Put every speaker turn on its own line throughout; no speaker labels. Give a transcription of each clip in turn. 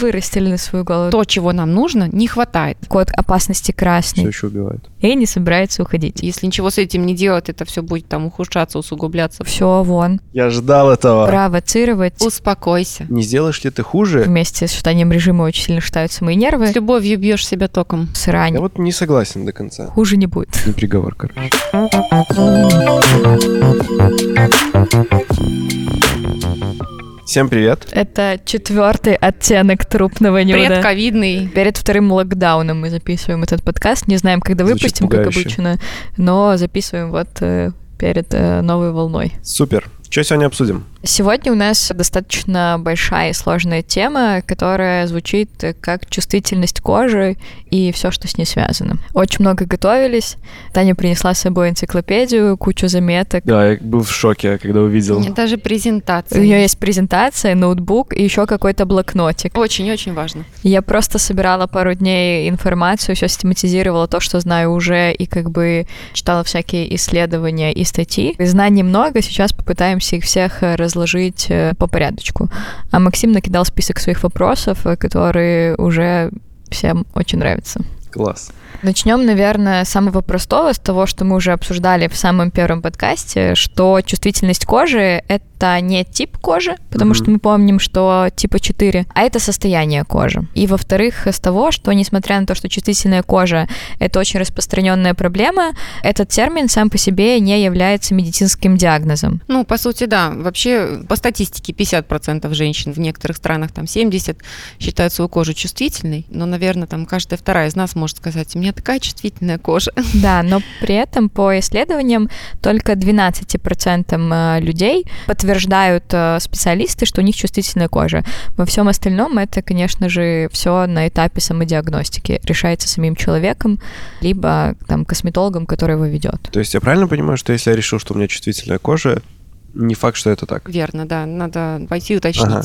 Вырастили на свою голову.
То, чего нам нужно, не хватает.
Код опасности красный.
Все еще убивает.
И не собирается уходить.
Если ничего с этим не делать, это все будет там ухудшаться, усугубляться.
Все, вон.
Я ждал этого.
Провоцировать.
Успокойся.
Не сделаешь ли ты хуже?
Вместе с штанием режима очень сильно штаются мои нервы.
С любовью бьешь себя током.
Срань.
Я вот не согласен до конца.
Хуже не будет.
Не приговор, короче. Всем привет.
Это четвертый оттенок трупного нюда.
Предковидный.
Перед вторым локдауном мы записываем этот подкаст. Не знаем, когда
Звучит
выпустим, как
пугающе.
обычно, но записываем вот э, перед э, новой волной.
Супер. Что сегодня обсудим?
Сегодня у нас достаточно большая и сложная тема, которая звучит как чувствительность кожи и все, что с ней связано. Очень много готовились. Таня принесла с собой энциклопедию, кучу заметок.
Да, я был в шоке, когда увидел.
Нет, Даже
У
презентация.
нее есть презентация, ноутбук и еще какой-то блокнотик.
Очень-очень важно.
Я просто собирала пару дней информацию, все систематизировала то, что знаю уже, и как бы читала всякие исследования и статьи. Знаний много, сейчас попытаемся их всех э, разложить э, по порядочку. А Максим накидал список своих вопросов, э, которые уже всем очень нравятся.
Класс.
Начнем, наверное, с самого простого, с того, что мы уже обсуждали в самом первом подкасте, что чувствительность кожи — это не тип кожи, потому
Мгм.
что мы помним, что типа 4, а это состояние кожи. И, во-вторых, с того, что, несмотря на то, что чувствительная кожа — это очень распространенная проблема, этот термин сам по себе не является медицинским диагнозом.
Ну, по сути, да. Вообще, по статистике, 50% женщин в некоторых странах, там 70, считают свою кожу чувствительной. Но, наверное, там каждая вторая из нас может сказать, у меня такая чувствительная кожа.
Да, но при этом по исследованиям только 12% э, людей подтверждают э, специалисты, что у них чувствительная кожа. Во всем остальном это, конечно же, все на этапе самодиагностики. Решается самим человеком, либо там косметологом, который его ведет.
То есть я правильно понимаю, что если я решил, что у меня чувствительная кожа, не факт, что это так?
Верно, да. Надо пойти уточнить.
Ага.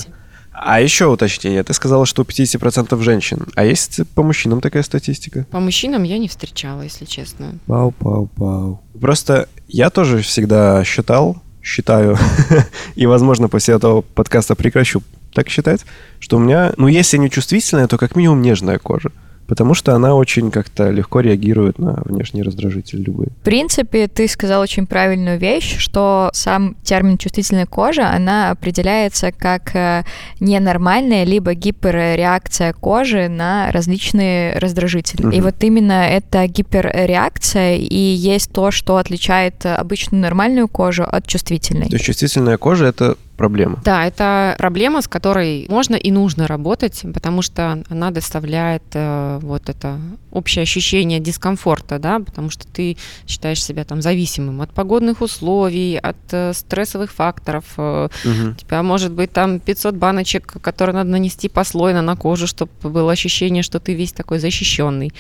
А еще уточнение. Ты сказала, что у 50% женщин. А есть по мужчинам такая статистика?
По мужчинам я не встречала, если честно.
Пау-пау-пау. Просто я тоже всегда считал, считаю, и, возможно, после этого подкаста прекращу так считать, что у меня, ну, если не чувствительная, то как минимум нежная кожа. Потому что она очень как-то легко реагирует на внешние раздражители любые.
В принципе, ты сказал очень правильную вещь, что сам термин чувствительная кожа, она определяется как э, ненормальная либо гиперреакция кожи на различные раздражители.
Мгм.
И вот именно эта гиперреакция и есть то, что отличает обычную нормальную кожу от чувствительной.
То есть чувствительная кожа — это проблема.
Да, это проблема, с которой можно и нужно работать, потому что она доставляет э, вот это общее ощущение дискомфорта, да, потому что ты считаешь себя там зависимым от погодных условий, от э, стрессовых факторов. э,
Мгм.
У тебя может быть там 500 баночек, которые надо нанести послойно на кожу, чтобы было ощущение, что ты весь такой защищенный.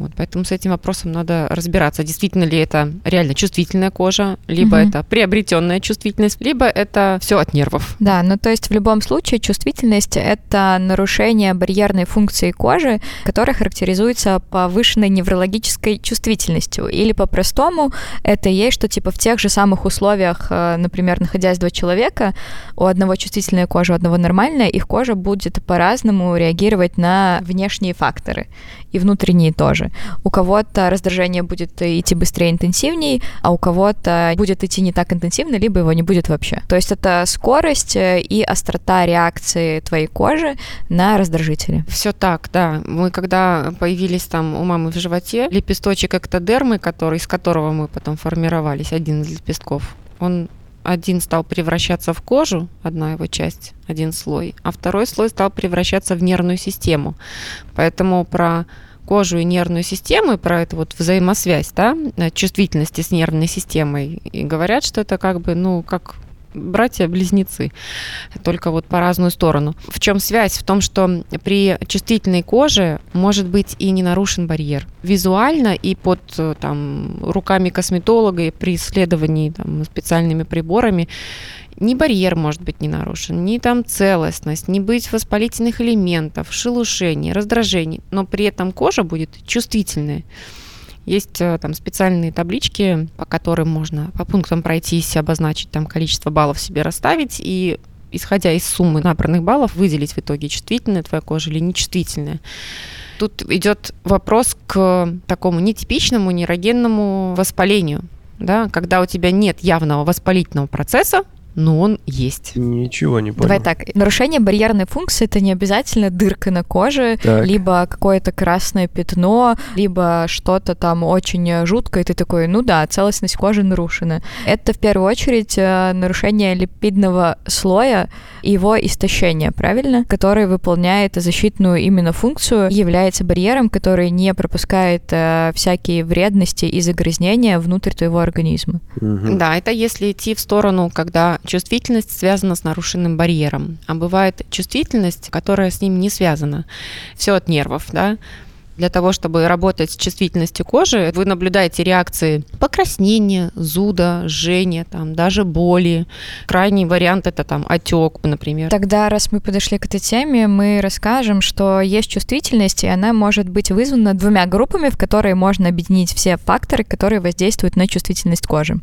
Вот, поэтому с этим вопросом надо разбираться, действительно ли это реально чувствительная кожа, либо
Мгм.
это приобретенная чувствительность, либо это все от нервов.
Да, ну то есть в любом случае чувствительность — это нарушение барьерной функции кожи, которая характеризуется повышенной неврологической чувствительностью. Или по-простому это и есть, что типа в тех же самых условиях, э, например, находясь два человека, у одного чувствительная кожа, у одного нормальная, их кожа будет по-разному реагировать на внешние факторы и внутренние тоже. У кого-то раздражение будет идти быстрее, интенсивней, а у кого-то будет идти не так интенсивно, либо его не будет вообще. То есть это скорость э, и острота реакции твоей кожи на раздражители.
Все так, да. Мы когда появились там у мамы в животе, лепесточек эктодермы, который, из которого мы потом формировались, один из лепестков, он один стал превращаться в кожу, одна его часть, один слой, а второй слой стал превращаться в нервную систему. Поэтому про кожу и нервную систему, и про эту вот взаимосвязь, да, э, чувствительности с нервной системой, и говорят, что это как бы, ну, как братья-близнецы, только вот по разную сторону. В чем связь? В том, что при чувствительной коже может быть и не нарушен барьер. Визуально и под э, там, руками косметолога и при исследовании там, специальными приборами ни барьер может быть не нарушен, ни там целостность, ни быть воспалительных элементов, шелушений, раздражений, но при этом кожа будет чувствительная. Есть э, там специальные таблички, по которым можно по пунктам пройтись, обозначить там количество баллов себе расставить и исходя из суммы набранных баллов, выделить в итоге, чувствительная твоя кожа или нечувствительная. Тут идет вопрос к такому нетипичному нейрогенному воспалению, да, когда у тебя нет явного воспалительного процесса, но он есть.
Ничего не понял.
Давай так. Нарушение барьерной функции это не обязательно дырка на коже,
Так.
либо какое-то красное пятно, либо что-то там очень жуткое, и ты такой, ну да, целостность кожи нарушена. Это в первую очередь э, нарушение липидного слоя и его истощение, правильно? Который выполняет защитную именно функцию, является барьером, который не пропускает э, всякие вредности и загрязнения внутрь твоего организма.
Мгм.
Да, это если идти в сторону, когда чувствительность связана с нарушенным барьером. А бывает чувствительность, которая с ним не связана. Все от нервов, да. Для того, чтобы работать с чувствительностью кожи, вы наблюдаете реакции покраснения, зуда, жжения, там, даже боли. Крайний вариант это там отек, например.
Тогда, раз мы подошли к этой теме, мы расскажем, что есть чувствительность, и она может быть вызвана двумя группами, в которые можно объединить все факторы, которые воздействуют на чувствительность кожи.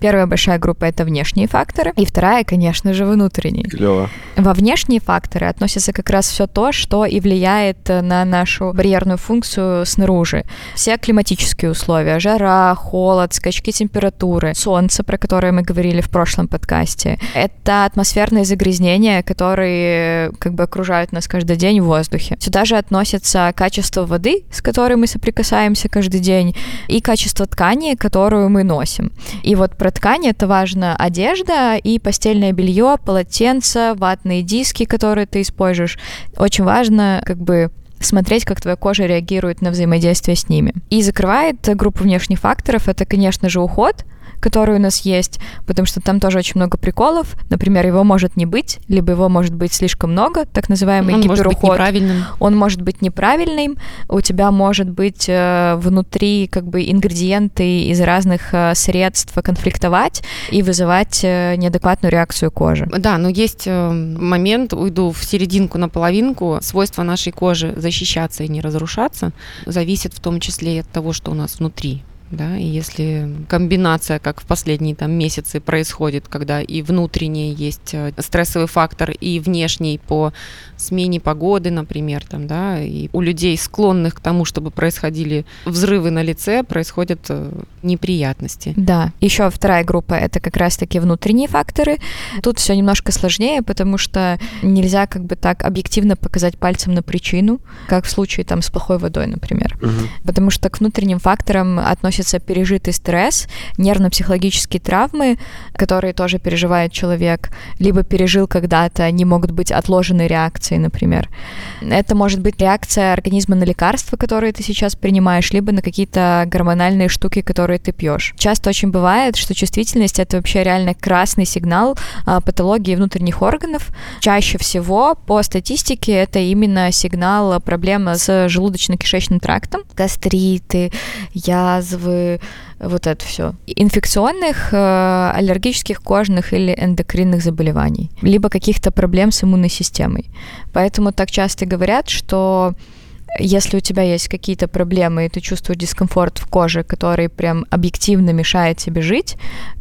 Первая большая группа это внешние факторы, и вторая, конечно же, внутренние.
Клево.
Во внешние факторы относится как раз все то, что и влияет на нашу барьерную функцию снаружи. Все климатические условия, жара, холод, скачки температуры, солнце, про которое мы говорили в прошлом подкасте. Это атмосферные загрязнения, которые как бы окружают нас каждый день в воздухе. Сюда же относятся качество воды, с которой мы соприкасаемся каждый день, и качество ткани, которую мы носим. И вот про ткани это важно одежда и постельное белье, полотенца, ватные диски, которые ты используешь. Очень важно как бы смотреть, как твоя кожа реагирует на взаимодействие с ними. И закрывает группу внешних факторов, это, конечно же, уход, который у нас есть, потому что там тоже очень много приколов. Например, его может не быть, либо его может быть слишком много, так называемый
Он может быть
гиперуход.
неправильным.
Он может быть неправильным, у тебя может быть э, внутри как бы ингредиенты из разных э, средств конфликтовать и вызывать э, неадекватную реакцию кожи.
Да, но есть э, момент, уйду в серединку на половинку. Свойства нашей кожи защищаться и не разрушаться зависит в том числе и от того, что у нас внутри. Да, и если комбинация, как в последние там месяцы происходит, когда и внутренний есть э, стрессовый фактор, и внешний по смене погоды, например, там, да, и у людей склонных к тому, чтобы происходили взрывы на лице, происходят э, неприятности.
Да, еще вторая группа это как раз-таки внутренние факторы. Тут все немножко сложнее, потому что нельзя как бы так объективно показать пальцем на причину, как в случае там с плохой водой, например.
Мгм.
Потому что к внутренним факторам относится пережитый стресс, нервно-психологические травмы, которые тоже переживает человек, либо пережил когда-то, они могут быть отложенной реакцией, например. Это может быть реакция организма на лекарства, которые ты сейчас принимаешь, либо на какие-то гормональные штуки, которые ты пьешь. Часто очень бывает, что чувствительность это вообще реально красный сигнал а, патологии внутренних органов. Чаще всего по статистике это именно сигнал а, проблем с желудочно-кишечным трактом, гастриты, язвы, вот это все. Инфекционных, э, аллергических, кожных или эндокринных заболеваний, либо каких-то проблем с иммунной системой. Поэтому так часто говорят, что если у тебя есть какие-то проблемы, и ты чувствуешь дискомфорт в коже, который прям объективно мешает тебе жить,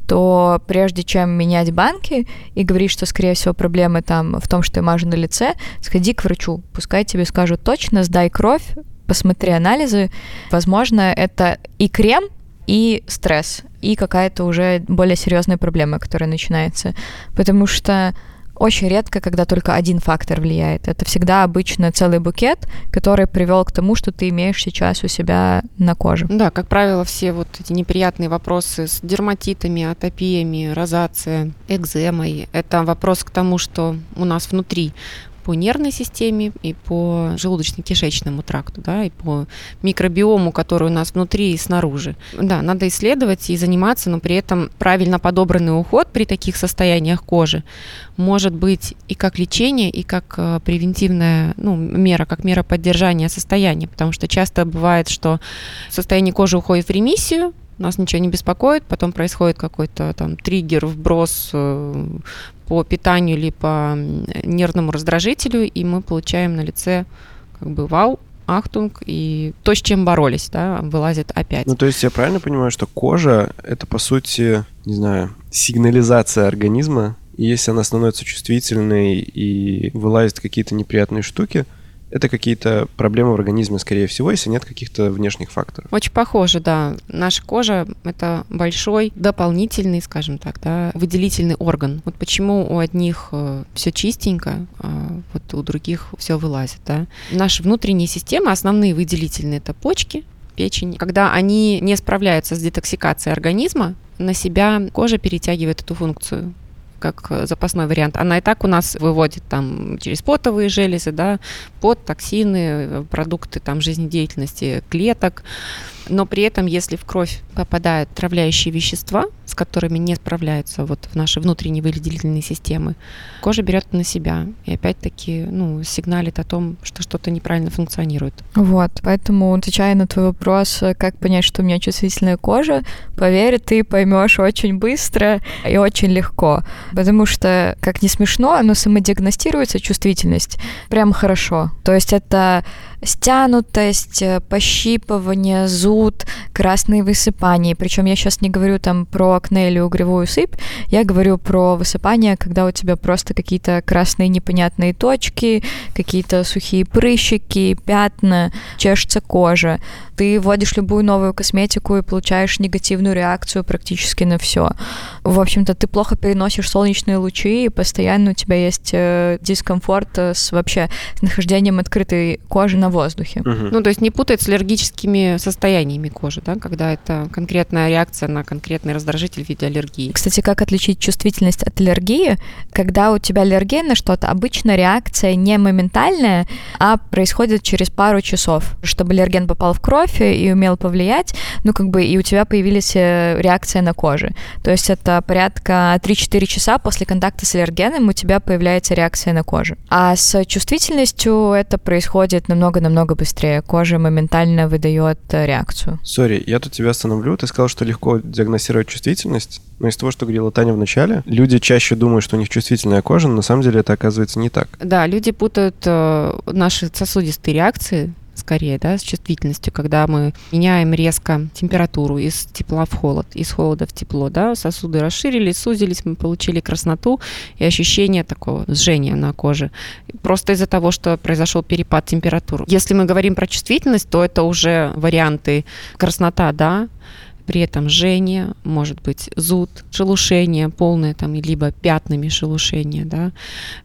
то прежде чем менять банки и говорить, что, скорее всего, проблемы там в том, что я мажу на лице, сходи к врачу. Пускай тебе скажут точно, сдай кровь, посмотри анализы. Возможно, это и крем, и стресс, и какая-то уже более серьезная проблема, которая начинается. Потому что очень редко, когда только один фактор влияет. Это всегда обычно целый букет, который привел к тому, что ты имеешь сейчас у себя на коже.
Да, как правило, все вот эти неприятные вопросы с дерматитами, атопиями, розация, экземой, это вопрос к тому, что у нас внутри по нервной системе и по желудочно-кишечному тракту, да, и по микробиому, который у нас внутри и снаружи. Да, надо исследовать и заниматься, но при этом правильно подобранный уход при таких состояниях кожи может быть и как лечение, и как э, превентивная ну, мера, как мера поддержания состояния, потому что часто бывает, что состояние кожи уходит в ремиссию, нас ничего не беспокоит, потом происходит какой-то там триггер, вброс э, по питанию или по нервному раздражителю, и мы получаем на лице как бы вау, ахтунг, и то, с чем боролись, да, вылазит опять.
Ну, то есть я правильно понимаю, что кожа — это, по сути, не знаю, сигнализация организма И если она становится чувствительной и вылазят какие-то неприятные штуки, это какие-то проблемы в организме, скорее всего, если нет каких-то внешних факторов.
Очень похоже, да. Наша кожа — это большой дополнительный, скажем так, да, выделительный орган. Вот почему у одних э, все чистенько, а вот у других все вылазит, да. Наши внутренние системы, основные выделительные — это почки, печень. Когда они не справляются с детоксикацией организма, на себя кожа перетягивает эту функцию как э, запасной вариант. Она и так у нас выводит там через потовые железы, да, пот, токсины, э, продукты там жизнедеятельности клеток. Но при этом, если в кровь попадают травляющие вещества, с которыми не справляются вот в наши внутренние выделительные системы, кожа берет на себя и опять-таки ну, сигналит о том, что что-то неправильно функционирует.
Вот, поэтому, отвечая на твой вопрос, как понять, что у меня чувствительная кожа, поверь, ты поймешь очень быстро и очень легко. Потому что, как не смешно, но самодиагностируется чувствительность прям хорошо. То есть это стянутость, пощипывание, зуд, красные высыпания. Причем я сейчас не говорю там про акне или угревую сыпь, я говорю про высыпания, когда у тебя просто какие-то красные непонятные точки, какие-то сухие прыщики, пятна, чешется кожа. Ты вводишь любую новую косметику и получаешь негативную реакцию практически на все. В общем-то, ты плохо переносишь солнечные лучи, и постоянно у тебя есть э, дискомфорт с вообще с нахождением открытой кожи на воздухе.
Угу. Ну, то есть не путать с аллергическими состояниями кожи, да, когда это конкретная реакция на конкретный раздражитель в виде аллергии.
Кстати, как отличить чувствительность от аллергии? Когда у тебя аллергия на что-то, обычно реакция не моментальная, а происходит через пару часов. Чтобы аллерген попал в кровь и умел повлиять, ну, как бы и у тебя появились э, реакция на коже. То есть это порядка 3-4 часа после контакта с аллергеном у тебя появляется реакция на коже. А с чувствительностью это происходит намного намного быстрее. Кожа моментально выдает э, реакцию.
Сори, я тут тебя остановлю. Ты сказал, что легко диагностировать чувствительность. Но из того, что говорила Таня в начале, люди чаще думают, что у них чувствительная кожа, но на самом деле это оказывается не так.
Да, люди путают э, наши сосудистые реакции скорее, да, с чувствительностью, когда мы меняем резко температуру из тепла в холод, из холода в тепло, да, сосуды расширились, сузились, мы получили красноту и ощущение такого жжения на коже. Просто из-за того, что произошел перепад температур. Если мы говорим про чувствительность, то это уже варианты краснота, да, при этом жжение, может быть зуд, шелушение полное там, либо пятнами шелушение. Да.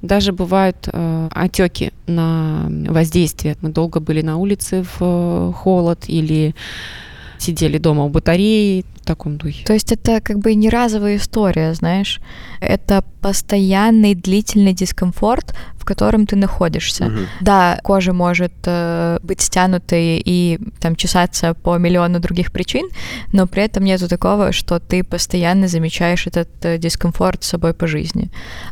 Даже бывают э, отеки на воздействие. Мы долго были на улице в э, холод или сидели дома у батареи, в таком духе.
То есть это как бы не разовая история, знаешь? Это постоянный длительный дискомфорт, в котором ты находишься. Угу. Да, кожа может э, быть стянутой и там чесаться по миллиону других причин, но при этом нету такого, что ты постоянно замечаешь этот э, дискомфорт с собой по жизни.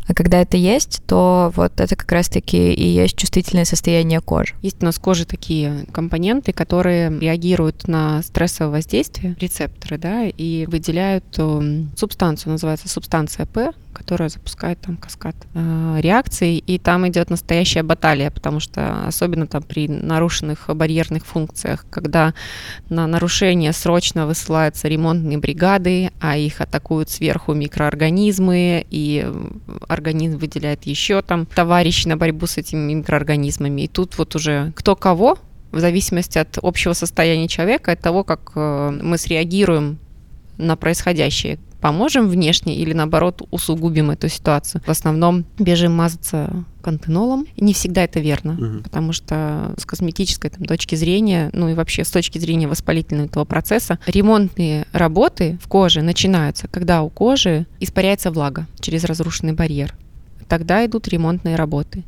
А когда это есть, то вот это как раз-таки и есть чувствительное состояние кожи.
Есть у нас кожи такие компоненты, которые реагируют на стрессовое воздействие, рецепторы, да, и выделяют э, субстанцию, называется субстанция П, которая запускает там каскад э, реакций, и там идет настоящая баталия, потому что особенно там при нарушенных барьерных функциях, когда на нарушение срочно высылаются ремонтные бригады, а их атакуют сверху микроорганизмы, и организм выделяет еще там товарищ на борьбу с этими микроорганизмами. И тут вот уже кто кого, в зависимости от общего состояния человека, от того, как э, мы среагируем на происходящее поможем внешне или наоборот усугубим эту ситуацию. В основном бежим мазаться пантенолом. И не всегда это верно, угу. потому что с косметической там, точки зрения, ну и вообще с точки зрения воспалительного этого процесса, ремонтные работы в коже начинаются, когда у кожи испаряется влага через разрушенный барьер тогда идут ремонтные работы.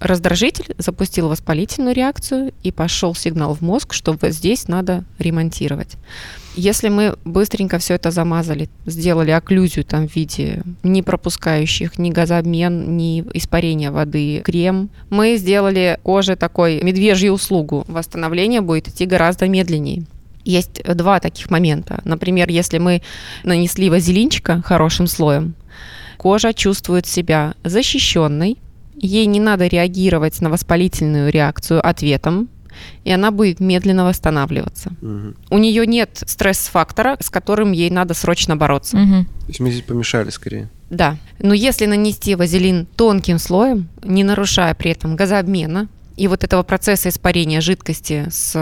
Раздражитель запустил воспалительную реакцию и пошел сигнал в мозг, что вот здесь надо ремонтировать. Если мы быстренько все это замазали, сделали окклюзию там в виде не пропускающих ни газообмен, ни испарения воды крем, мы сделали коже такой медвежью услугу. Восстановление будет идти гораздо медленнее. Есть два таких момента. Например, если мы нанесли вазелинчика хорошим слоем, кожа чувствует себя защищенной, ей не надо реагировать на воспалительную реакцию ответом, и она будет медленно восстанавливаться. Угу. У нее нет стресс-фактора, с которым ей надо срочно бороться.
Угу. То есть мы здесь помешали скорее.
Да. Но если нанести вазелин тонким слоем, не нарушая при этом газообмена, и вот этого процесса испарения жидкости с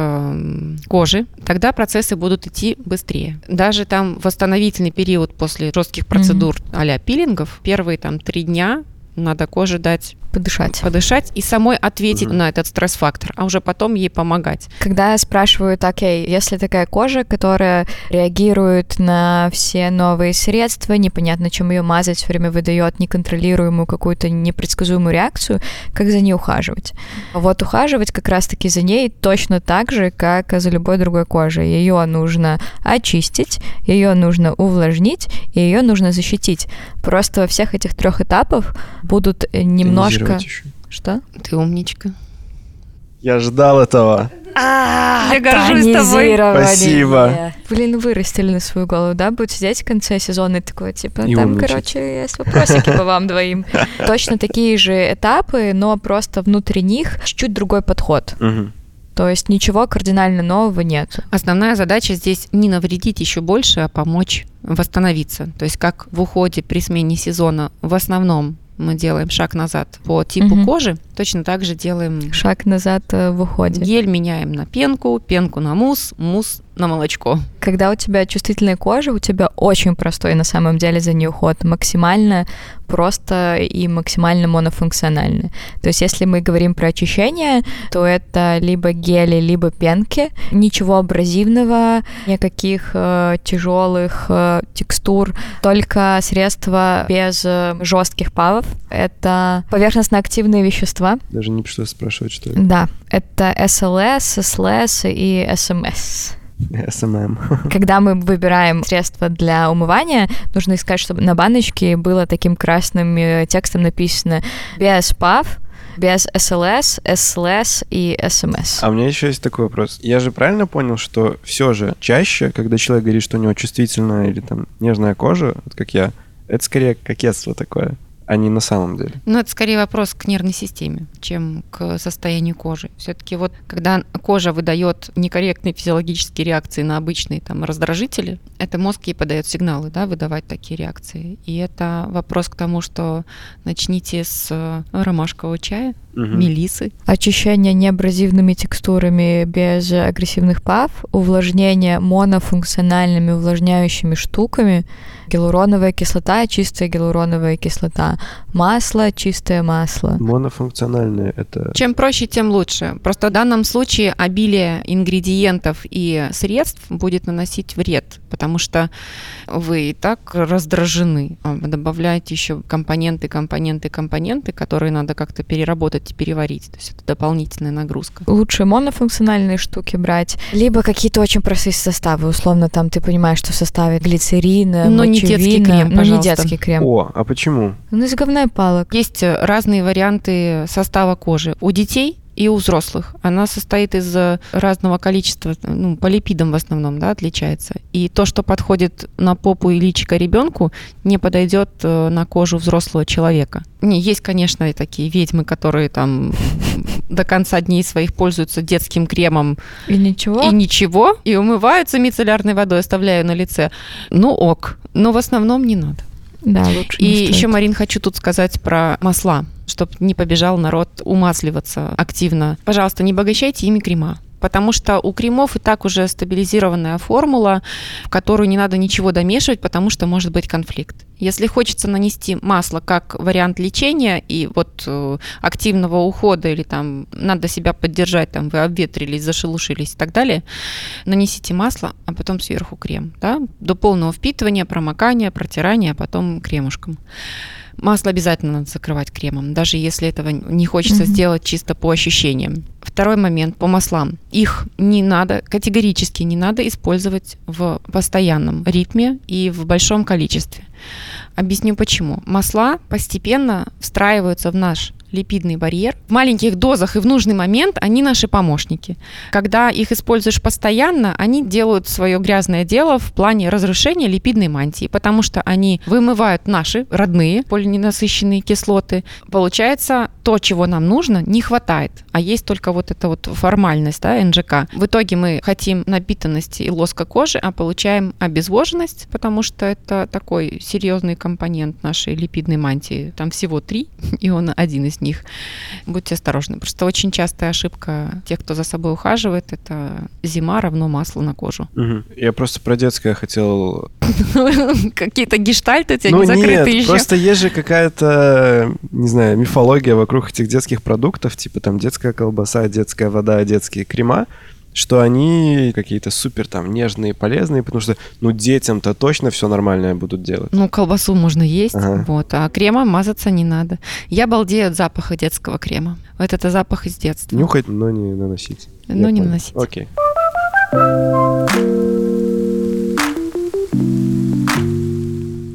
кожи, тогда процессы будут идти быстрее. Даже там восстановительный период после жестких процедур mm-hmm. а пилингов, первые там три дня надо коже дать
подышать.
Подышать и самой ответить угу. на этот стресс-фактор, а уже потом ей помогать.
Когда спрашивают, окей, если такая кожа, которая реагирует на все новые средства, непонятно, чем ее мазать, все время выдает неконтролируемую какую-то непредсказуемую реакцию, как за ней ухаживать? Вот ухаживать как раз-таки за ней точно так же, как за любой другой кожей. Ее нужно очистить, ее нужно увлажнить, и ее нужно защитить. Просто во всех этих трех этапах будут немножко
еще.
Что?
Ты умничка.
Я ждал этого.
А, я горжусь тобой.
Спасибо.
Блин, вырастили на свою голову, да? Будет сидеть в конце сезона и такой, типа, там, короче, есть вопросики по вам двоим. Точно такие же этапы, но просто внутри них чуть-чуть другой подход. То есть ничего кардинально нового нет.
Основная задача здесь не навредить еще больше, а помочь восстановиться. То есть как в уходе при смене сезона в основном мы делаем шаг назад по типу угу. кожи, точно так же делаем...
Шаг назад э, в уходе.
Гель меняем на пенку, пенку на мусс, мусс на молочко.
Когда у тебя чувствительная кожа, у тебя очень простой на самом деле за нее уход, максимально просто и максимально монофункциональный. То есть если мы говорим про очищение, то это либо гели, либо пенки, ничего абразивного, никаких э, тяжелых э, текстур, только средства без э, жестких павов. Это поверхностно-активные вещества.
Даже не пришлось спрашивать, что это.
Да, это SLS, SLS и SMS.
SMM.
Когда мы выбираем средства для умывания, нужно искать, чтобы на баночке было таким красным э, текстом написано без ПАВ, без SLS, SLS и SMS.
А у меня еще есть такой вопрос. Я же правильно понял, что все же чаще, когда человек говорит, что у него чувствительная или там нежная кожа, вот как я, это скорее кокетство такое а не на самом деле?
Ну, это скорее вопрос к нервной системе, чем к состоянию кожи. Все-таки вот когда кожа выдает некорректные физиологические реакции на обычные там раздражители, это мозг ей подает сигналы, да, выдавать такие реакции. И это вопрос к тому, что начните с э, ромашкового чая, угу. мелисы.
Очищение неабразивными текстурами без агрессивных пав, увлажнение монофункциональными увлажняющими штуками, гиалуроновая кислота, чистая гиалуроновая кислота, масло, чистое масло.
Монофункциональное это...
Чем проще, тем лучше. Просто в данном случае обилие ингредиентов и средств будет наносить вред, потому что вы и так раздражены. А вы добавляете еще компоненты, компоненты, компоненты, которые надо как-то переработать и переварить. То есть это дополнительная нагрузка.
Лучше монофункциональные штуки брать, либо какие-то очень простые составы. Условно, там ты понимаешь, что в составе глицерин, Но не детский крем,
но
не детский крем.
О, а почему?
Ну, из говна палок.
Есть разные варианты состава кожи. У детей и у взрослых. Она состоит из разного количества, ну, по липидам в основном, да, отличается. И то, что подходит на попу и личико ребенку, не подойдет э, на кожу взрослого человека. Не, есть, конечно, и такие ведьмы, которые там до конца дней своих пользуются детским кремом.
И ничего?
И ничего. И умываются мицеллярной водой, оставляю на лице. Ну ок. Но в основном не надо.
Да, лучше
И еще, Марин, хочу тут сказать про масла чтобы не побежал народ умасливаться активно. Пожалуйста, не обогащайте ими крема потому что у кремов и так уже стабилизированная формула, в которую не надо ничего домешивать, потому что может быть конфликт. Если хочется нанести масло как вариант лечения и вот э, активного ухода или там надо себя поддержать, там вы обветрились, зашелушились и так далее, нанесите масло, а потом сверху крем, да, до полного впитывания, промокания, протирания, а потом кремушком. Масло обязательно надо закрывать кремом, даже если этого не хочется mm-hmm. сделать чисто по ощущениям. Второй момент по маслам. Их не надо, категорически не надо использовать в постоянном ритме и в большом количестве. Объясню почему. Масла постепенно встраиваются в наш липидный барьер. В маленьких дозах и в нужный момент они наши помощники. Когда их используешь постоянно, они делают свое грязное дело в плане разрушения липидной мантии, потому что они вымывают наши родные полиненасыщенные кислоты. Получается, то, чего нам нужно, не хватает, а есть только вот эта вот формальность, да, НЖК. В итоге мы хотим напитанности и лоска кожи, а получаем обезвоженность, потому что это такой серьезный компонент нашей липидной мантии. Там всего три, и он один из них. Будьте осторожны. Просто очень частая ошибка тех, кто за собой ухаживает, это зима равно масло на кожу.
Угу. Я просто про детское хотел...
Какие-то гештальты у тебя не закрыты еще?
просто есть же какая-то, не знаю, мифология вокруг этих детских продуктов, типа там детская колбаса, детская вода, детские крема что они какие-то супер там нежные, полезные, потому что, ну, детям-то точно все нормальное будут делать.
Ну, колбасу можно есть, ага. вот, а кремом мазаться не надо. Я балдею от запаха детского крема. Вот это запах из детства.
Нюхать, но не наносить.
Но Я не понял. наносить.
Окей.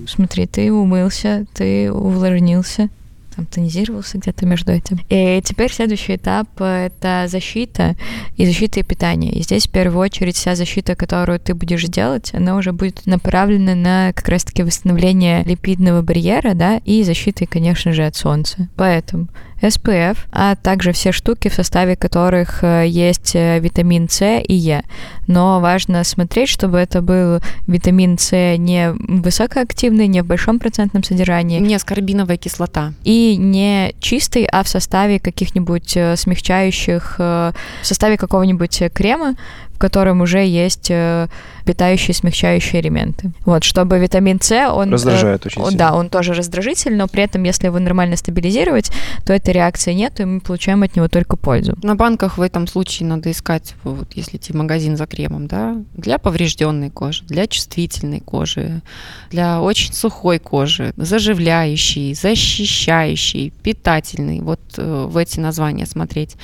Смотри, ты умылся, ты увлажнился, там тонизировался где-то между этим. И теперь следующий этап — это защита и защита и питание. И здесь в первую очередь вся защита, которую ты будешь делать, она уже будет направлена на как раз-таки восстановление липидного барьера, да, и защиты, конечно же, от солнца. Поэтому SPF, а также все штуки, в составе которых э, есть э, витамин С и Е. Но важно смотреть, чтобы это был витамин С не высокоактивный, не в большом процентном содержании.
Не аскорбиновая кислота.
И не чистый, а в составе каких-нибудь э, смягчающих, в составе какого-нибудь крема, в котором уже есть э, питающие, смягчающие элементы. Вот, чтобы витамин С, он...
Раздражает очень
он,
сильно.
Да, он тоже раздражитель, но при этом, если его нормально стабилизировать, то этой реакции нет, и мы получаем от него только пользу.
На банках в этом случае надо искать, вот если идти в магазин за кремом, да, для поврежденной кожи, для чувствительной кожи, для очень сухой кожи, заживляющий, защищающий, питательный. Вот э, в эти названия смотреть,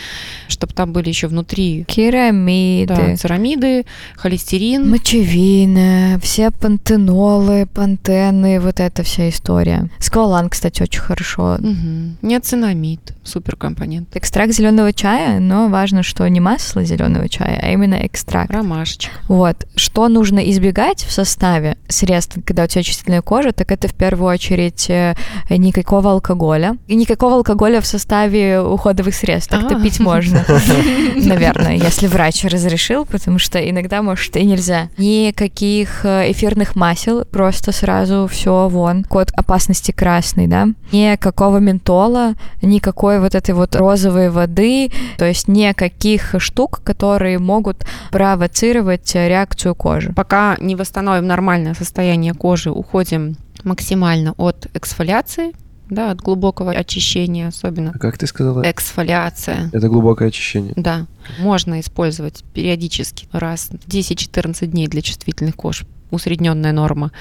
чтобы там были еще внутри...
Керамиды.
Да, церамиды, холестерин.
Мочевина, все пантенолы, пантены, вот эта вся история. Сквалан, кстати, очень хорошо.
Угу. Неоцинамид, суперкомпонент.
Экстракт зеленого чая, но важно, что не масло зеленого чая, а именно экстракт.
Ромашечка.
Вот. Что нужно избегать в составе средств, когда у тебя чувствительная кожа, так это в первую очередь э, никакого алкоголя. И никакого алкоголя в составе уходовых средств. Так-то пить можно, наверное, если врач разрешил, потому что иногда, может, и нельзя. Никаких э, эфирных масел, просто сразу все вон. Код опасности красный, да. Никакого ментола, никакой вот этой вот розовой воды, то есть никаких штук, которые могут провоцировать реакцию кожи.
Пока не восстановим нормальное состояние кожи, уходим максимально от эксфоляции, да, от глубокого очищения особенно.
А как ты сказала?
Эксфоляция.
Это глубокое очищение.
Да. Можно использовать периодически, раз в 10-14 дней для чувствительных кож. Усредненная норма.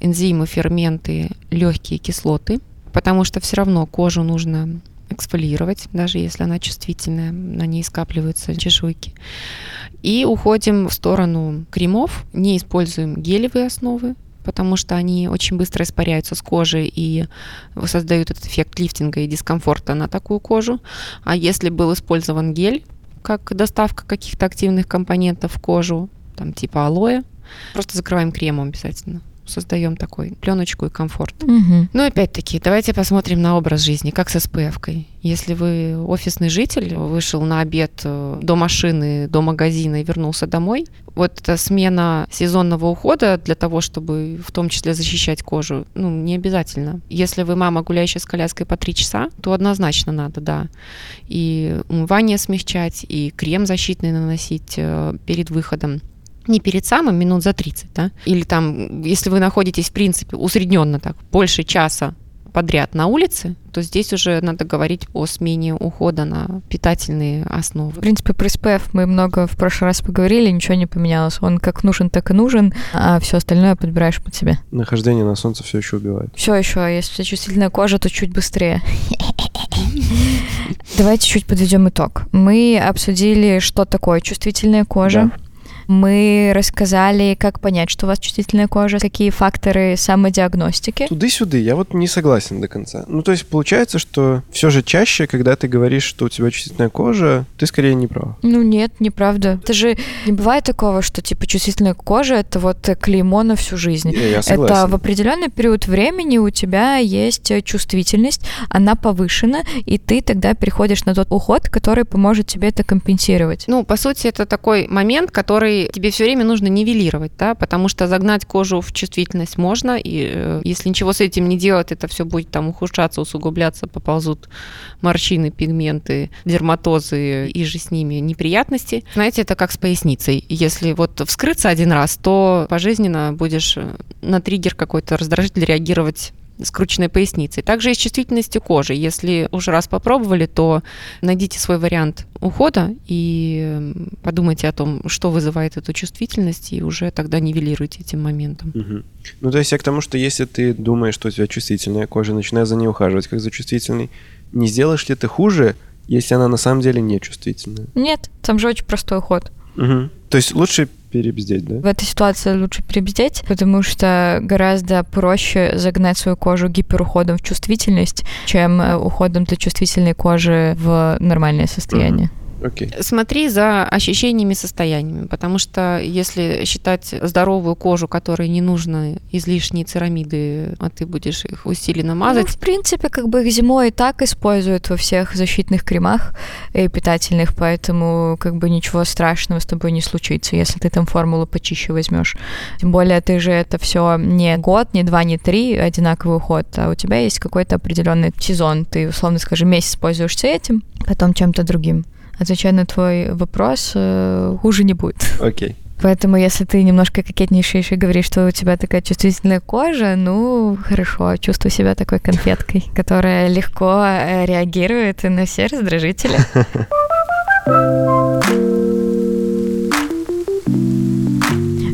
Энзимы, ферменты, легкие кислоты, потому что все равно кожу нужно эксфолировать, даже если она чувствительная, на ней скапливаются чешуйки. И уходим в сторону кремов, не используем гелевые основы, потому что они очень быстро испаряются с кожи и создают этот эффект лифтинга и дискомфорта на такую кожу. А если был использован гель, как доставка каких-то активных компонентов в кожу, там типа алоэ, просто закрываем кремом обязательно создаем такой пленочку и комфорт.
Угу.
Ну, опять-таки, давайте посмотрим на образ жизни, как с СПФ-кой. Если вы офисный житель, вышел на обед э, до машины, до магазина и вернулся домой, вот эта смена сезонного ухода для того, чтобы в том числе защищать кожу, ну, не обязательно. Если вы мама, гуляющая с коляской по три часа, то однозначно надо, да. И умывание смягчать, и крем защитный наносить э, перед выходом не перед самым, минут за 30, да, или там, если вы находитесь, в принципе, усредненно так, больше часа подряд на улице, то здесь уже надо говорить о смене ухода на питательные основы.
В принципе, про SPF мы много в прошлый раз поговорили, ничего не поменялось. Он как нужен, так и нужен, а все остальное подбираешь под себя.
Нахождение на солнце все еще убивает.
Все еще, а если у тебя чувствительная кожа, то чуть быстрее. Давайте чуть подведем итог. Мы обсудили, что такое чувствительная кожа.
Да
Мы рассказали, как понять, что у вас чувствительная кожа, какие факторы самодиагностики.
Туды-сюды, я вот не согласен до конца. Ну, то есть получается, что все же чаще, когда ты говоришь, что у тебя чувствительная кожа, ты скорее не прав.
Ну нет, неправда. Это же не бывает такого, что типа чувствительная кожа это вот клеймо на всю жизнь.
Я, я согласен.
Это в определенный период времени у тебя есть чувствительность, она повышена, и ты тогда переходишь на тот уход, который поможет тебе это компенсировать.
Ну, по сути, это такой момент, который тебе все время нужно нивелировать, да, потому что загнать кожу в чувствительность можно, и э, если ничего с этим не делать, это все будет там ухудшаться, усугубляться, поползут морщины, пигменты, дерматозы и же с ними неприятности. Знаете, это как с поясницей. Если вот вскрыться один раз, то пожизненно будешь э, на триггер какой-то раздражитель реагировать скрученной поясницей. Также и с чувствительностью кожи. Если уже раз попробовали, то найдите свой вариант ухода и подумайте о том, что вызывает эту чувствительность, и уже тогда нивелируйте этим моментом.
Угу. Ну, то есть я к тому, что если ты думаешь, что у тебя чувствительная кожа, начинай за ней ухаживать как за чувствительной, не сделаешь ли ты хуже, если она на самом деле не чувствительная?
Нет, там же очень простой уход.
Угу. То есть лучше перебздеть, да?
В этой ситуации лучше перебздеть, потому что гораздо проще загнать свою кожу гиперуходом в чувствительность, чем э, уходом для чувствительной кожи в нормальное состояние.
Угу. Окей.
Смотри за ощущениями, состояниями, потому что если считать здоровую кожу, которой не нужно излишние церамиды, а ты будешь их усиленно мазать.
Ну, в принципе, как бы их зимой и так используют во всех защитных кремах и питательных, поэтому как бы ничего страшного с тобой не случится, если ты там формулу почище возьмешь. Тем более ты же это все не год, не два, не три одинаковый уход, а у тебя есть какой-то определенный сезон. Ты, условно скажем, месяц пользуешься этим, потом чем-то другим отвечая на твой вопрос, э, хуже не будет.
Окей. Okay.
Поэтому, если ты немножко кокетничаешь и говоришь, что у тебя такая чувствительная кожа, ну, хорошо, чувствуй себя такой конфеткой, которая легко э, реагирует на все раздражители.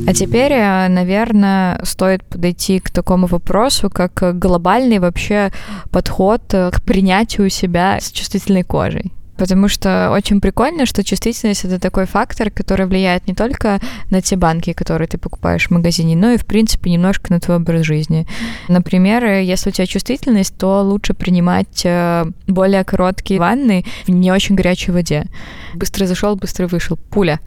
А теперь, э, наверное, стоит подойти к такому вопросу, как глобальный вообще подход к принятию себя с чувствительной кожей потому что очень прикольно, что чувствительность — это такой фактор, который влияет не только на те банки, которые ты покупаешь в магазине, но и, в принципе, немножко на твой образ жизни. Например, если у тебя чувствительность, то лучше принимать э, более короткие ванны в не очень горячей воде. Быстро зашел, быстро вышел. Пуля.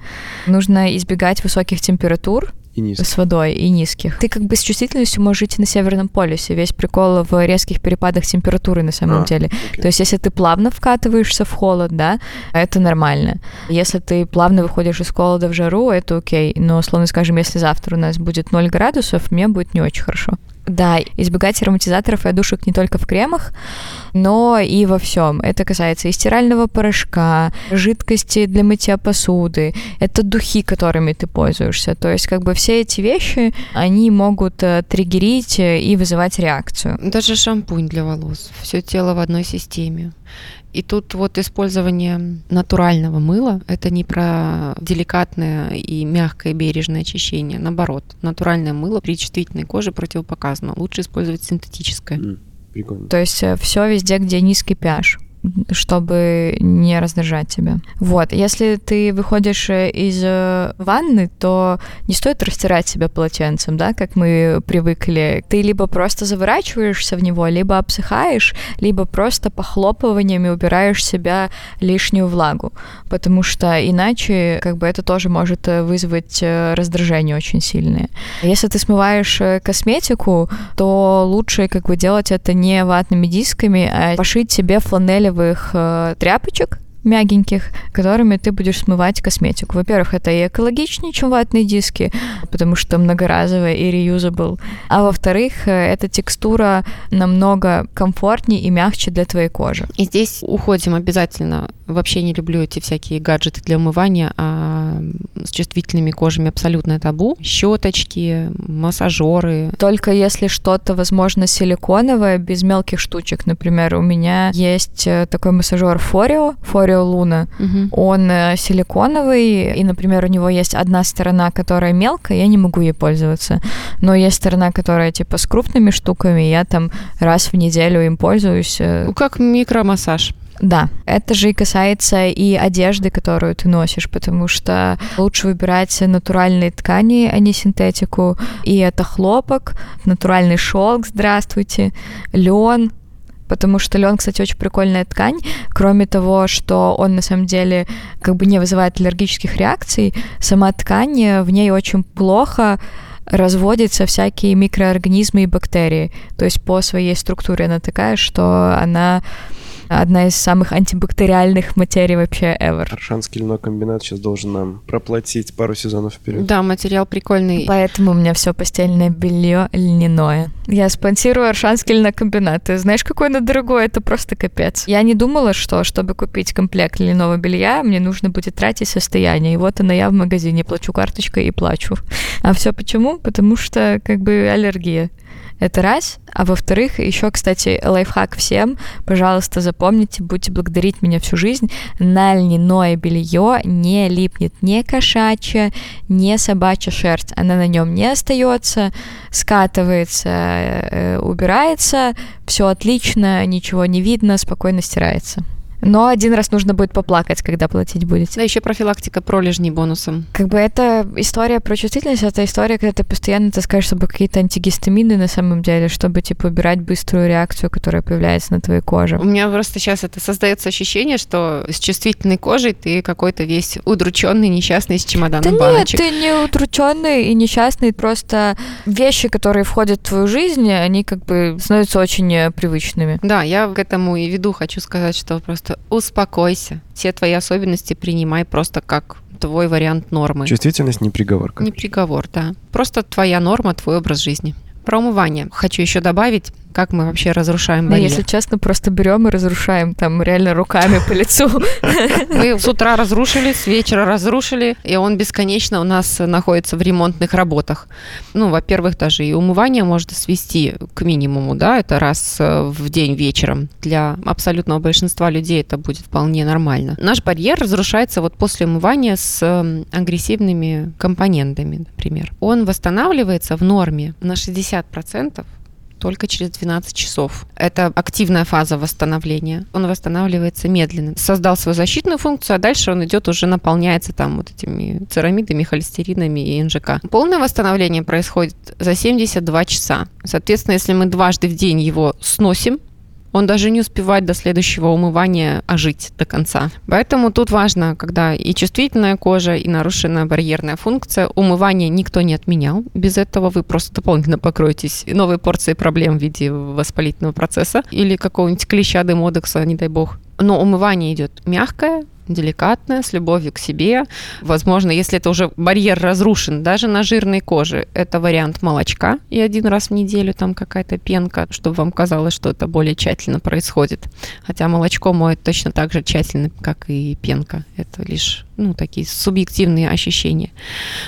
Нужно избегать высоких температур,
и низких.
С водой и низких. Ты как бы с чувствительностью можешь жить на Северном полюсе. Весь прикол в резких перепадах температуры на самом а, деле. Okay. То есть если ты плавно вкатываешься в холод, да, это нормально. Если ты плавно выходишь из холода в жару, это окей. Но, условно скажем, если завтра у нас будет 0 градусов, мне будет не очень хорошо. Да, избегать ароматизаторов и одушек не только в кремах, но и во всем. Это касается и стирального порошка, жидкости для мытья посуды, это духи, которыми ты пользуешься. То есть как бы все эти вещи, они могут э, триггерить э, и вызывать реакцию.
Даже шампунь для волос. Все тело в одной системе. И тут вот использование натурального мыла – это не про деликатное и мягкое бережное очищение. Наоборот, натуральное мыло при чувствительной коже противопоказано. Лучше использовать синтетическое. Mm,
прикольно.
То есть э, все везде, где низкий pH чтобы не раздражать тебя. Вот, если ты выходишь э, из э, ванны, то не стоит растирать себя полотенцем, да, как мы привыкли. Ты либо просто заворачиваешься в него, либо обсыхаешь, либо просто похлопываниями убираешь себя лишнюю влагу, потому что иначе как бы это тоже может э, вызвать раздражение очень сильное. Если ты смываешь косметику, то лучше как бы делать это не ватными дисками, а пошить себе фланелевый пластиковых э, тряпочек, мягеньких, которыми ты будешь смывать косметику. Во-первых, это и экологичнее, чем ватные диски, потому что многоразовые и reusable. А во-вторых, э, эта текстура намного комфортнее и мягче для твоей кожи.
И здесь уходим обязательно. Вообще не люблю эти всякие гаджеты для умывания, а с чувствительными кожами абсолютно табу. Щеточки, массажеры.
Только если что-то, возможно, силиконовое, без мелких штучек. Например, у меня есть э, такой массажер Форио, Форио Орео Луна. Угу. Он э, силиконовый, и, например, у него есть одна сторона, которая мелкая, я не могу ей пользоваться. Но есть сторона, которая типа с крупными штуками, я там раз в неделю им пользуюсь. Э.
Как микромассаж.
Да, это же и касается и одежды, которую ты носишь, потому что лучше выбирать натуральные ткани, а не синтетику. И это хлопок, натуральный шелк, здравствуйте, лен, потому что лен, кстати, очень прикольная ткань. Кроме того, что он на самом деле как бы не вызывает аллергических реакций, сама ткань в ней очень плохо разводятся всякие микроорганизмы и бактерии. То есть по своей структуре она такая, что она одна из самых антибактериальных материй вообще ever.
Аршанский льнокомбинат сейчас должен нам проплатить пару сезонов вперед.
Да, материал прикольный.
Поэтому у меня все постельное белье льняное. Я спонсирую Аршанский льнокомбинат. Ты знаешь, какой оно дорогое? Это просто капец. Я не думала, что чтобы купить комплект льняного белья, мне нужно будет тратить состояние. И вот она я в магазине плачу карточкой и плачу. А все почему? Потому что как бы аллергия. Это раз. А во-вторых, еще, кстати, лайфхак всем. Пожалуйста, запомните, будете благодарить меня всю жизнь. На льняное белье не липнет ни кошачья, ни собачья шерсть. Она на нем не остается, скатывается, э, убирается. Все отлично, ничего не видно, спокойно стирается. Но один раз нужно будет поплакать, когда платить будете.
Да, еще профилактика пролежней бонусом.
Как бы это история про чувствительность, это история, когда ты постоянно таскаешь с собой какие-то антигистамины на самом деле, чтобы, типа, убирать быструю реакцию, которая появляется на твоей коже.
У меня просто сейчас это создается ощущение, что с чувствительной кожей ты какой-то весь удрученный, несчастный с чемоданом
да
баночек.
нет, ты не удрученный и несчастный, просто вещи, которые входят в твою жизнь, они как бы становятся очень э, привычными.
Да, я к этому и веду, хочу сказать, что просто успокойся. Все твои особенности принимай просто как твой вариант нормы.
Чувствительность не приговор.
Не приговор, да. Просто твоя норма, твой образ жизни. Про умывание хочу еще добавить, как мы вообще разрушаем барьер.
Да, если честно, просто берем и разрушаем там реально руками по лицу.
Мы с утра разрушили, с вечера разрушили, и он бесконечно у нас находится в ремонтных работах. Ну, во-первых, даже и умывание может свести к минимуму, да, это раз э, в день вечером. Для абсолютного большинства людей это будет вполне нормально. Наш барьер разрушается вот после умывания с эм, агрессивными компонентами, например. Он восстанавливается в норме на 60 50% только через 12 часов. Это активная фаза восстановления. Он восстанавливается медленно. Создал свою защитную функцию, а дальше он идет уже наполняется там вот этими церамидами, холестеринами и НЖК. Полное восстановление происходит за 72 часа. Соответственно, если мы дважды в день его сносим, он даже не успевает до следующего умывания ожить до конца. Поэтому тут важно, когда и чувствительная кожа, и нарушенная барьерная функция, умывание никто не отменял. Без этого вы просто дополнительно покроетесь новой порцией проблем в виде воспалительного процесса или какого-нибудь клеща демодекса, не дай бог. Но умывание идет мягкое, деликатная, с любовью к себе. Возможно, если это уже барьер разрушен даже на жирной коже, это вариант молочка. И один раз в неделю там какая-то пенка, чтобы вам казалось, что это более тщательно происходит. Хотя молочко моет точно так же тщательно, как и пенка. Это лишь ну, такие субъективные ощущения.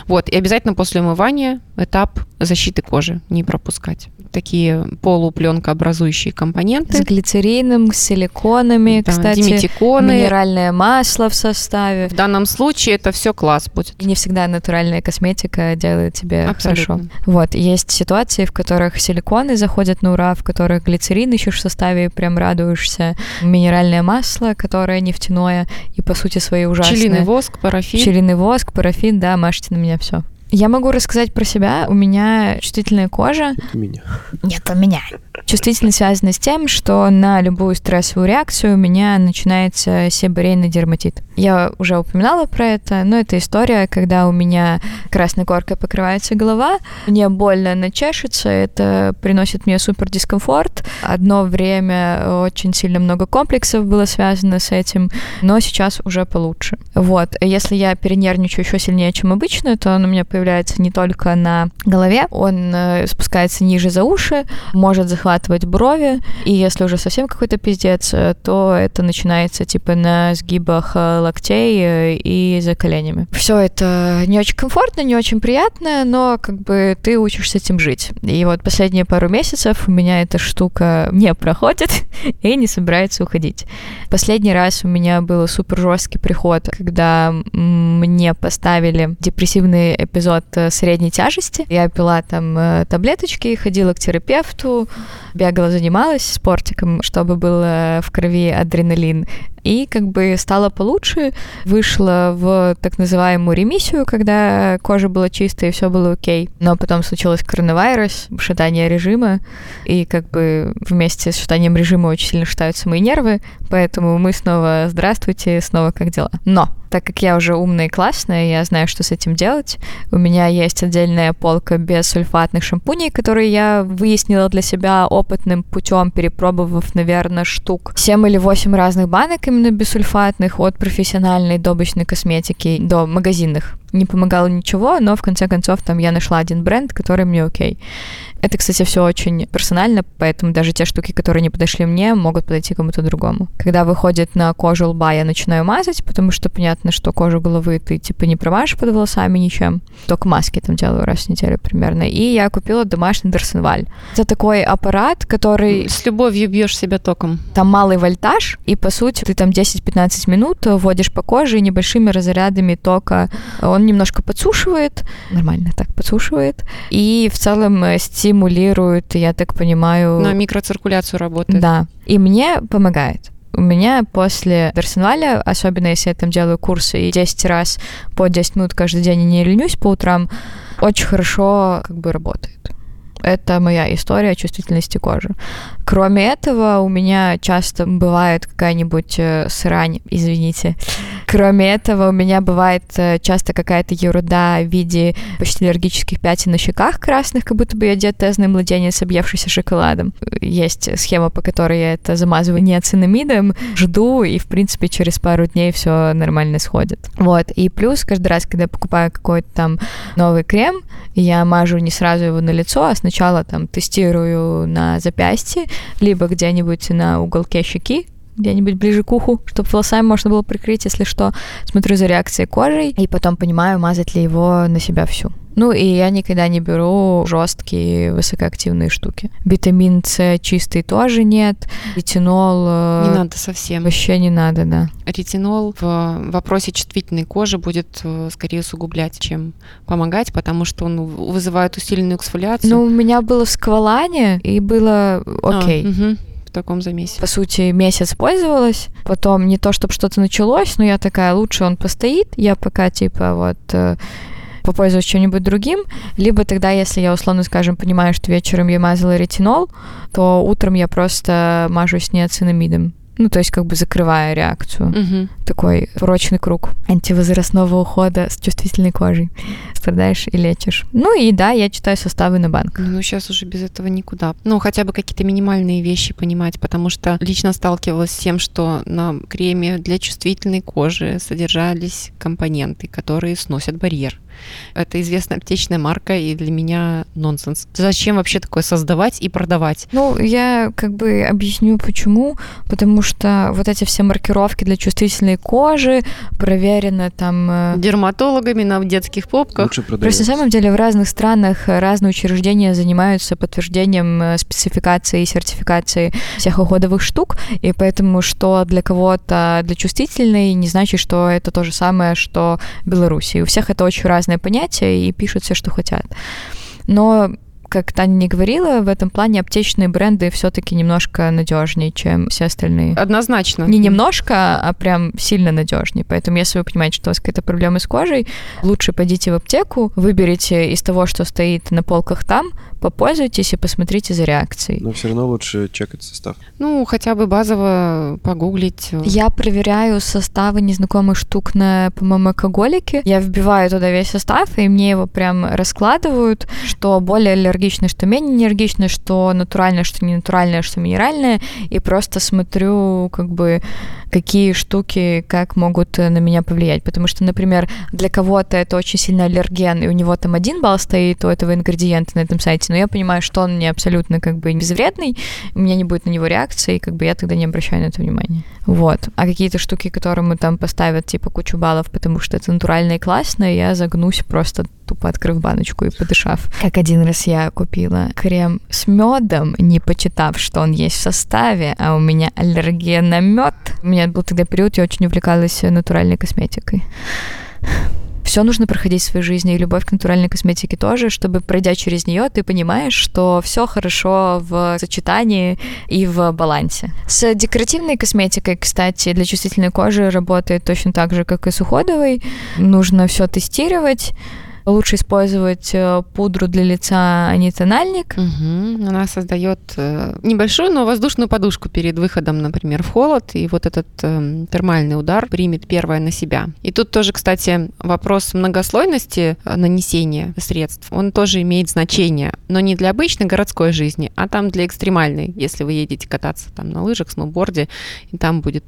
Вот. И обязательно после умывания этап защиты кожи не пропускать такие полупленкообразующие компоненты.
С глицерином, с силиконами, да, кстати, диметиконы. минеральное масло в составе.
В данном случае это все класс будет.
И не всегда натуральная косметика делает тебе Абсолютно. хорошо. Вот, есть ситуации, в которых силиконы заходят на ура, в которых глицерин ищешь в составе и прям радуешься. Минеральное масло, которое нефтяное и по сути своей ужасное.
Пчелиный воск, парафин.
Пчелиный воск, парафин, да, мажьте на меня все. Я могу рассказать про себя. У меня чувствительная кожа.
У меня.
Нет, у меня. Чувствительность связана с тем, что на любую стрессовую реакцию у меня начинается себорейный дерматит. Я уже упоминала про это, но это история, когда у меня красной коркой покрывается голова, мне больно, она чешется, это приносит мне супер дискомфорт. Одно время очень сильно много комплексов было связано с этим, но сейчас уже получше. Вот, если я перенервничаю еще сильнее, чем обычно, то он у меня появляется не только на голове, он э, спускается ниже за уши, может захватывать брови, и если уже совсем какой-то пиздец, э, то это начинается типа на сгибах э, локтей и за коленями. Все это не очень комфортно, не очень приятно, но как бы ты учишься этим жить. И вот последние пару месяцев у меня эта штука не проходит и не собирается уходить. Последний раз у меня был супер жесткий приход, когда мне поставили депрессивный эпизод эпизод средней тяжести. Я пила там э, таблеточки, ходила к терапевту, бегала, занималась спортиком, чтобы был в крови адреналин. И как бы стало получше, вышла в так называемую ремиссию, когда кожа была чистая и все было окей. Но потом случилось коронавирус, шатание режима, и как бы вместе с шатанием режима очень сильно шатаются мои нервы, поэтому мы снова здравствуйте, снова как дела. Но так как я уже умная и классная, я знаю, что с этим делать. У меня есть отдельная полка без сульфатных шампуней, которые я выяснила для себя опытным путем, перепробовав, наверное, штук 7 или 8 разных банок именно бессульфатных, от профессиональной до обычной косметики до магазинных. Не помогало ничего, но в конце концов там я нашла один бренд, который мне окей. Это, кстати, все очень персонально, поэтому даже те штуки, которые не подошли мне, могут подойти кому-то другому. Когда выходит на кожу лба, я начинаю мазать, потому что понятно, что кожу головы ты типа не промажешь под волосами ничем. Только маски там делаю раз в неделю примерно. И я купила домашний Дарсенваль. Это такой аппарат, который...
С любовью бьешь себя током.
Там малый вольтаж, и по сути ты там 10-15 минут вводишь по коже и небольшими разрядами тока. Он немножко подсушивает, нормально так подсушивает, и в целом стиль стимулирует, я так понимаю...
На микроциркуляцию работает.
Да. И мне помогает. У меня после Дарсенваля, особенно если я там делаю курсы и 10 раз по 10 минут каждый день не ленюсь по утрам, очень хорошо как бы работает. Это моя история чувствительности кожи. Кроме этого, у меня часто бывает какая-нибудь э, срань, извините. Кроме этого, у меня бывает э, часто какая-то ерунда в виде почти аллергических пятен на щеках красных, как будто бы я диатезный младенец, объевшийся шоколадом. Есть схема, по которой я это замазываю неоцинамидом, жду, и, в принципе, через пару дней все нормально сходит. Вот. И плюс, каждый раз, когда я покупаю какой-то там новый крем, я мажу не сразу его на лицо, а там тестирую на запястье, либо где-нибудь на уголке щеки, где-нибудь ближе к уху, чтобы волосами можно было прикрыть, если что. Смотрю за реакцией кожи и потом понимаю, мазать ли его на себя всю. Ну и я никогда не беру жесткие высокоактивные штуки. Витамин С чистый тоже нет. Ретинол...
Э, не надо совсем.
Вообще не надо, да.
Ретинол в вопросе чувствительной кожи будет э, скорее усугублять, чем помогать, потому что он вызывает усиленную эксфолиацию.
Ну, у меня было в сквалане, и было а, окей. А, угу
в таком замесе?
По сути, месяц пользовалась, потом не то, чтобы что-то началось, но я такая, лучше он постоит, я пока, типа, вот попользуюсь чем-нибудь другим, либо тогда, если я условно, скажем, понимаю, что вечером я мазала ретинол, то утром я просто мажусь неоцинамидом. Ну, то есть как бы закрывая реакцию. Угу. Такой порочный круг антивозрастного ухода с чувствительной кожей. Страдаешь и лечишь. Ну и да, я читаю составы на банк.
Ну, сейчас уже без этого никуда. Ну, хотя бы какие-то минимальные вещи понимать, потому что лично сталкивалась с тем, что на креме для чувствительной кожи содержались компоненты, которые сносят барьер. Это известная аптечная марка, и для меня нонсенс. Зачем вообще такое создавать и продавать?
Ну, я как бы объясню, почему. Потому что вот эти все маркировки для чувствительной кожи проверены там... Э,
Дерматологами на детских попках.
Просто на самом деле в разных странах разные учреждения занимаются подтверждением э, спецификации и сертификации всех уходовых штук, и поэтому что для кого-то для чувствительной не значит, что это то же самое, что в Беларуси. У всех это очень разное разные понятия и пишут все, что хотят. Но как Таня не говорила, в этом плане аптечные бренды все-таки немножко надежнее, чем все остальные.
Однозначно.
Не немножко, а прям сильно надежнее. Поэтому, если вы понимаете, что у вас какая-то проблема с кожей, лучше пойдите в аптеку, выберите из того, что стоит на полках там, попользуйтесь и посмотрите за реакцией.
Но все равно лучше чекать состав.
Ну, хотя бы базово погуглить.
Я проверяю составы незнакомых штук на, по-моему, алкоголике. Я вбиваю туда весь состав, и мне его прям раскладывают, что более аллергичное, что менее аллергичное, что натуральное, что не натуральное, что минеральное, и просто смотрю, как бы, какие штуки как могут на меня повлиять. Потому что, например, для кого-то это очень сильно аллерген, и у него там один балл стоит у этого ингредиента на этом сайте, но я понимаю, что он мне абсолютно как бы безвредный, у меня не будет на него реакции, и как бы я тогда не обращаю на это внимания. Вот. А какие-то штуки, которые мы там поставят, типа, кучу баллов, потому что это натурально и классно, я загнусь просто тупо открыв баночку и подышав. Как один раз я купила крем с медом, не почитав, что он есть в составе, а у меня аллергия на мед. У меня был тогда период, я очень увлекалась натуральной косметикой. Все нужно проходить в своей жизни, и любовь к натуральной косметике тоже, чтобы, пройдя через нее, ты понимаешь, что все хорошо в сочетании и в балансе. С декоративной косметикой, кстати, для чувствительной кожи работает точно так же, как и с уходовой. Нужно все тестировать, лучше использовать э, пудру для лица, а не тональник.
Угу. Она создает э, небольшую, но воздушную подушку перед выходом, например, в холод, и вот этот э, термальный удар примет первое на себя. И тут тоже, кстати, вопрос многослойности нанесения средств, он тоже имеет значение, но не для обычной городской жизни, а там для экстремальной, если вы едете кататься там на лыжах, сноуборде, и там будет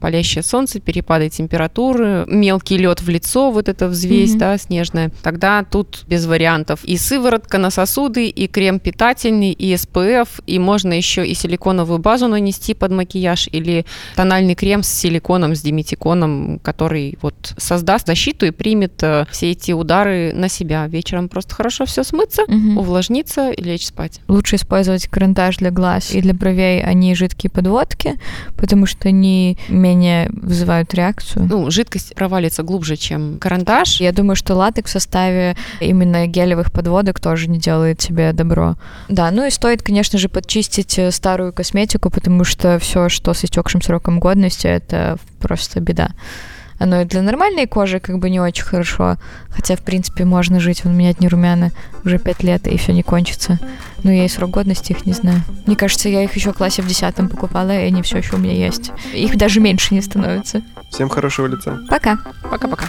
палящее солнце, перепады температуры, мелкий лед в лицо, вот эта взвесь, mm да, снежная, тогда тут без вариантов. И сыворотка на сосуды, и крем питательный, и SPF, и можно еще и силиконовую базу нанести под макияж, или тональный крем с силиконом, с диметиконом, который вот создаст защиту и примет э, все эти удары на себя. Вечером просто хорошо все смыться, угу. увлажниться и лечь спать.
Лучше использовать карандаш для глаз и для бровей, а не жидкие подводки, потому что они менее вызывают реакцию.
Ну, жидкость провалится глубже, чем карандаш.
Я думаю, что латекс составе именно гелевых подводок тоже не делает себе добро. Да, ну и стоит, конечно же, подчистить э, старую косметику, потому что все, что с истекшим сроком годности, это просто беда оно и для нормальной кожи как бы не очень хорошо. Хотя, в принципе, можно жить, он меня одни румяна уже пять лет, и все не кончится. Но я и срок годности их не знаю. Мне кажется, я их еще в классе в десятом покупала, и они все еще у меня есть. Их даже меньше не становится.
Всем хорошего лица.
Пока.
Пока-пока.